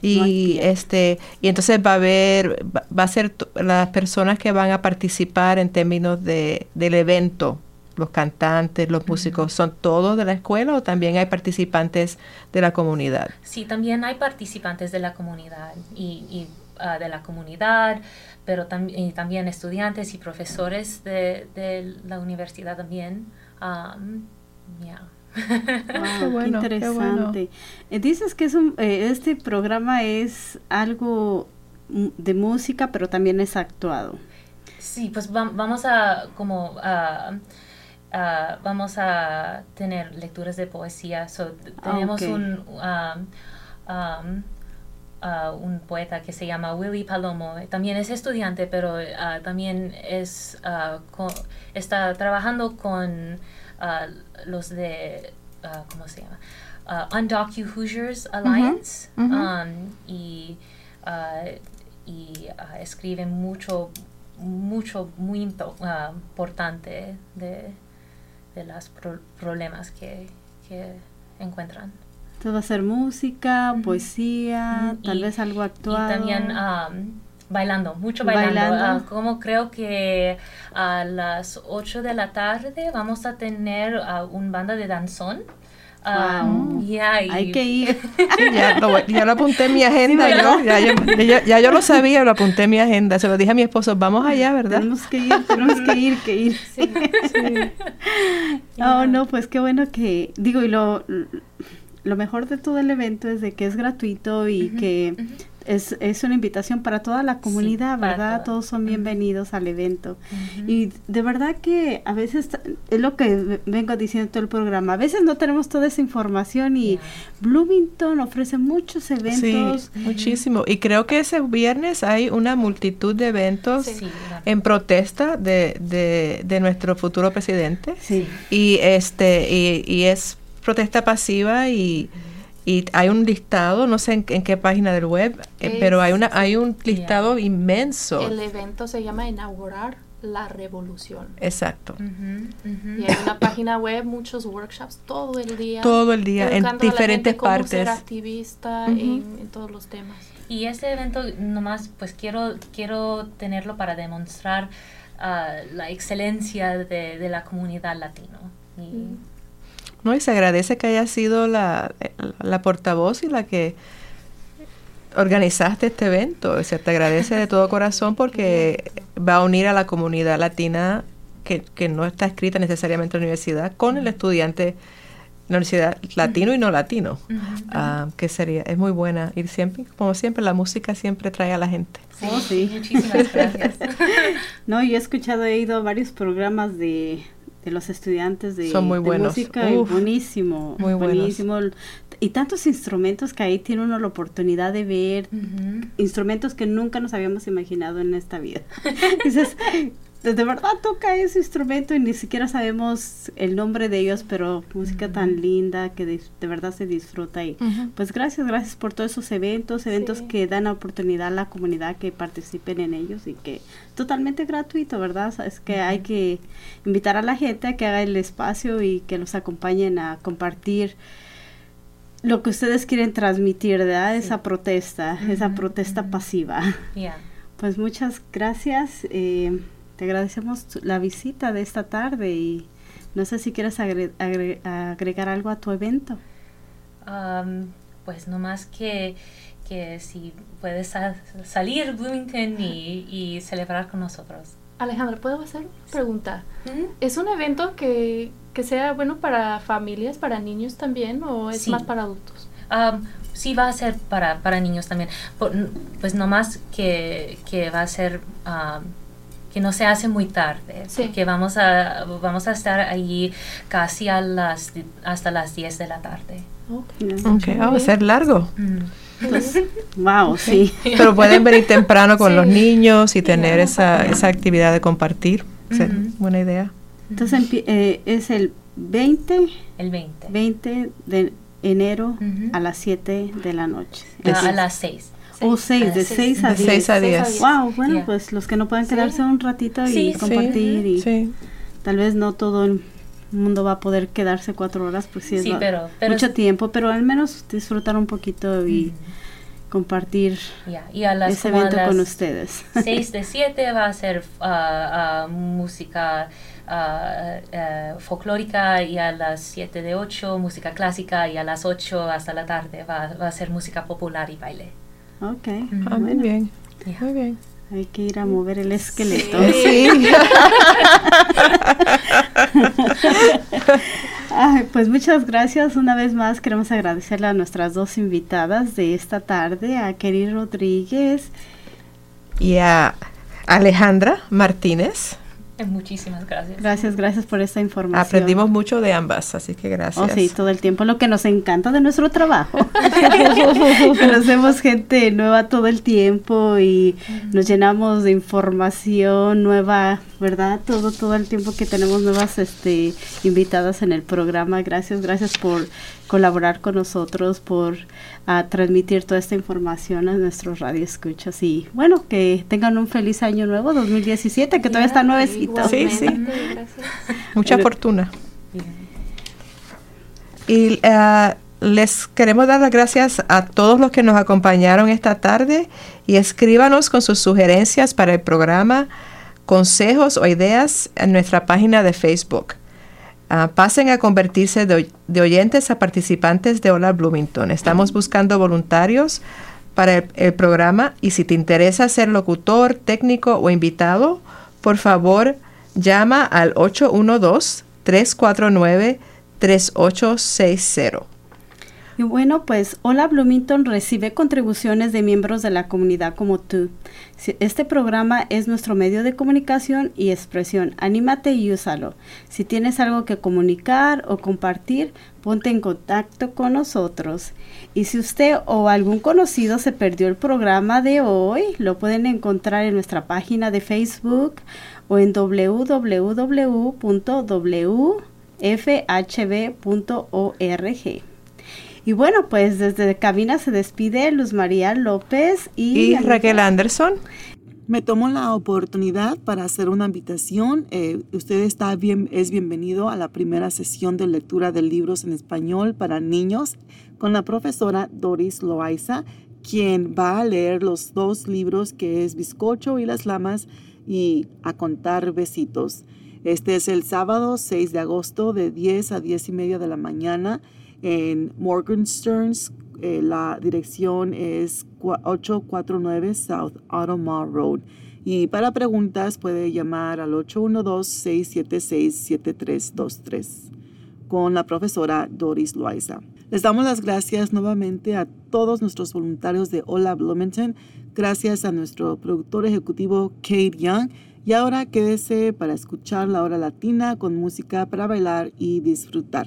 Y No este y entonces va a haber va, va a ser las personas que van a participar en términos de del evento, los cantantes, los músicos, son todos de la escuela o también hay participantes de la comunidad. Sí, también hay participantes de la comunidad y, y, ah, de la comunidad, pero tam- y también estudiantes y profesores de, de la universidad también. Um, yeah. Wow, qué, bueno, qué interesante. Eh, dices que es un, eh, este programa es algo de música, pero también es actuado. Sí, pues vam- vamos a como ah, ah, vamos a tener lecturas de poesía. So, t- Ah, tenemos ok. un um, um, ah, un poeta que se llama Willy Palomo. También es estudiante, pero ah, también es ah, co- está trabajando con ah, los de ah, ¿cómo se llama? Ah, Undocu Hoosiers Alliance ujú. um, y ah, y ah, escribe mucho mucho muy impo- importante de, de los problemas que, que encuentran. Entonces va a ser música, poesía, Ujú. tal Y- vez algo Y actuado. también am, bailando, mucho bailando. Bailando. Ah, como creo que a las 8 de la tarde vamos a tener ah, un banda de danzón. Am, Wow. ya, y- Hay que ir. Sí, ya, lo, voy- ya lo apunté en mi agenda, Sí, yo, ya, yo, ya- ya yo lo sabía, lo apunté en mi agenda, se lo dije a mi esposo, vamos allá, ¿verdad? Tenemos que ir, tenemos que ir, que ir. Oh, no, pues qué bueno que, digo, y lo, lo mejor de todo el evento es de que es gratuito y que. Es, es una invitación para toda la comunidad, ¿verdad? Todos son bienvenidos al evento. Y de verdad que a veces es lo que ve- vengo diciendo todo el programa. A veces no tenemos toda esa información y. Bloomington ofrece muchos eventos. Sí, muchísimo. Y creo que ese viernes hay una multitud de eventos Sí, en protesta de, de, de nuestro futuro presidente. Sí. Y este y, y es protesta pasiva y, y hay un listado, no sé en, en qué página del web, eh, pero hay una hay un listado inmenso. El evento se llama Inaugurar la Revolución. Exacto. Ujú, ujú. Y hay una página web, muchos workshops todo el día. Todo el día en educando a la diferentes gente cómo partes. ser activista Ujú. en, en todos los temas. Y este evento nomás pues quiero quiero tenerlo para demostrar ah, la excelencia de, de la comunidad latino. Y, No, y se agradece que haya sido la, la portavoz y la que organizaste este evento. Se te agradece de todo corazón porque va a unir a la comunidad latina que, que no está escrita necesariamente en la universidad con el estudiante en la universidad latino y no latino. Ah, que sería, es muy buena. Y siempre, como siempre, la música siempre trae a la gente. sí, Oh, sí. Muchísimas gracias. No, yo he escuchado, he ido a varios programas de, de los estudiantes de, Son muy de buenos. música Uf, buenísimo, muy buenos. buenísimo. Y tantos instrumentos que ahí tiene uno la oportunidad de ver, instrumentos que nunca nos habíamos imaginado en esta vida. Dices, de verdad toca ese instrumento y ni siquiera sabemos el nombre de ellos, pero música tan linda que de, de verdad se disfruta y pues gracias, gracias por todos esos eventos, eventos Sí. que dan la oportunidad a la comunidad que participen en ellos y que totalmente gratuito, ¿verdad? Es que hay que invitar a la gente a que haga el espacio y que los acompañen a compartir lo que ustedes quieren transmitir, ¿verdad? Esa protesta, esa protesta pasiva. Pues muchas gracias. eh, te agradecemos la visita de esta tarde y no sé si quieres agre- agre- agregar algo a tu evento. Am, pues no más que, que si puedes sa- salir Bloomington y, y celebrar con nosotros. Alejandra, ¿puedo hacer una pregunta? ¿Es un evento que, que sea bueno para familias, para niños también, o es Sí. más para adultos? Am, sí va a ser para, para niños también. Por- pues no más que, que va a ser que no se hace muy tarde, Sí. porque vamos a, vamos a estar allí casi a las, hasta las 10 de la tarde. Ok. Ok, ah, va a ser largo. Mm. wow, sí. Pero pueden venir temprano con los niños y tener esa, esa actividad de compartir. Sí, buena idea. Entonces eh, es el 20. El 20. 20 de enero a las 7 de la noche. a las 6. O 6, de 6 a 10. 6 a 10. Wow, bueno, pues los que no pueden quedarse un ratito y compartir y tal vez no todo el mundo va a poder quedarse cuatro horas porque sí, es mucho tiempo, pero al menos disfrutar un poquito y compartir y a las, ese evento con ustedes. 6 de 7 va a ser uh, uh, música uh, folclórica y a las 7 de 8 música clásica y a las 8 hasta la tarde va, va a ser música popular y baile. Ok, ah, muy bien, muy bien. Hay que ir a mover el esqueleto. Sí. pues muchas gracias. Una vez más queremos agradecerle a nuestras dos invitadas de esta tarde, a Kerry Rodríguez y a Alejandra Martínez. Muchísimas gracias. Gracias, gracias por esta información. Aprendimos mucho de ambas, así que gracias. Oh, sí, todo el tiempo, lo que nos encanta de nuestro trabajo. Conocemos gente nueva todo el tiempo y nos llenamos de información nueva, ¿verdad? Todo, todo el tiempo que tenemos nuevas este, invitadas en el programa. Gracias, gracias por colaborar con nosotros, por ah, transmitir toda esta información a nuestros radioescuchas. Y bueno, que tengan un feliz año nuevo, 2017, que todavía está nuevecito. Sí, sí. Mucha fortuna. Y ah, les queremos dar las gracias a todos los que nos acompañaron esta tarde y escríbanos con sus sugerencias para el programa, consejos o ideas en nuestra página de Facebook. Ah, pasen a convertirse de, oyentes a participantes de Hola Bloomington. Estamos buscando voluntarios para el, programa y si te interesa ser locutor, técnico o invitado, por favor llama al 812-349-3860. Y bueno, pues Hola Bloomington recibe contribuciones de miembros de la comunidad como tú. Este programa es nuestro medio de comunicación y expresión. Anímate y úsalo. Si tienes algo que comunicar o compartir, ponte en contacto con nosotros. Y si usted o algún conocido se perdió el programa de hoy, lo pueden encontrar en nuestra página de Facebook o en www.wfhb.org. Y bueno, pues desde cabina se despide Luz María López y, Raquel Anderson. Me tomo la oportunidad para hacer una invitación. Eh, usted está bien, es bienvenido a la primera sesión de lectura de libros en español para niños con la profesora Doris Loaiza, quien va a leer los dos libros que es Bizcocho y las Lamas y A Contar Besitos. Este es el sábado 6 de agosto de 10 a 10 y media de la mañana en Morgan Stearns. Eh, la dirección es 849 South Automall Road. Y para preguntas puede llamar al 812-676-7323 con la profesora Doris Loaiza. Les damos las gracias nuevamente a todos nuestros voluntarios de Hola Bloomington. Gracias a nuestro productor ejecutivo Kate Young. Y ahora quédese para escuchar la hora latina con música para bailar y disfrutar.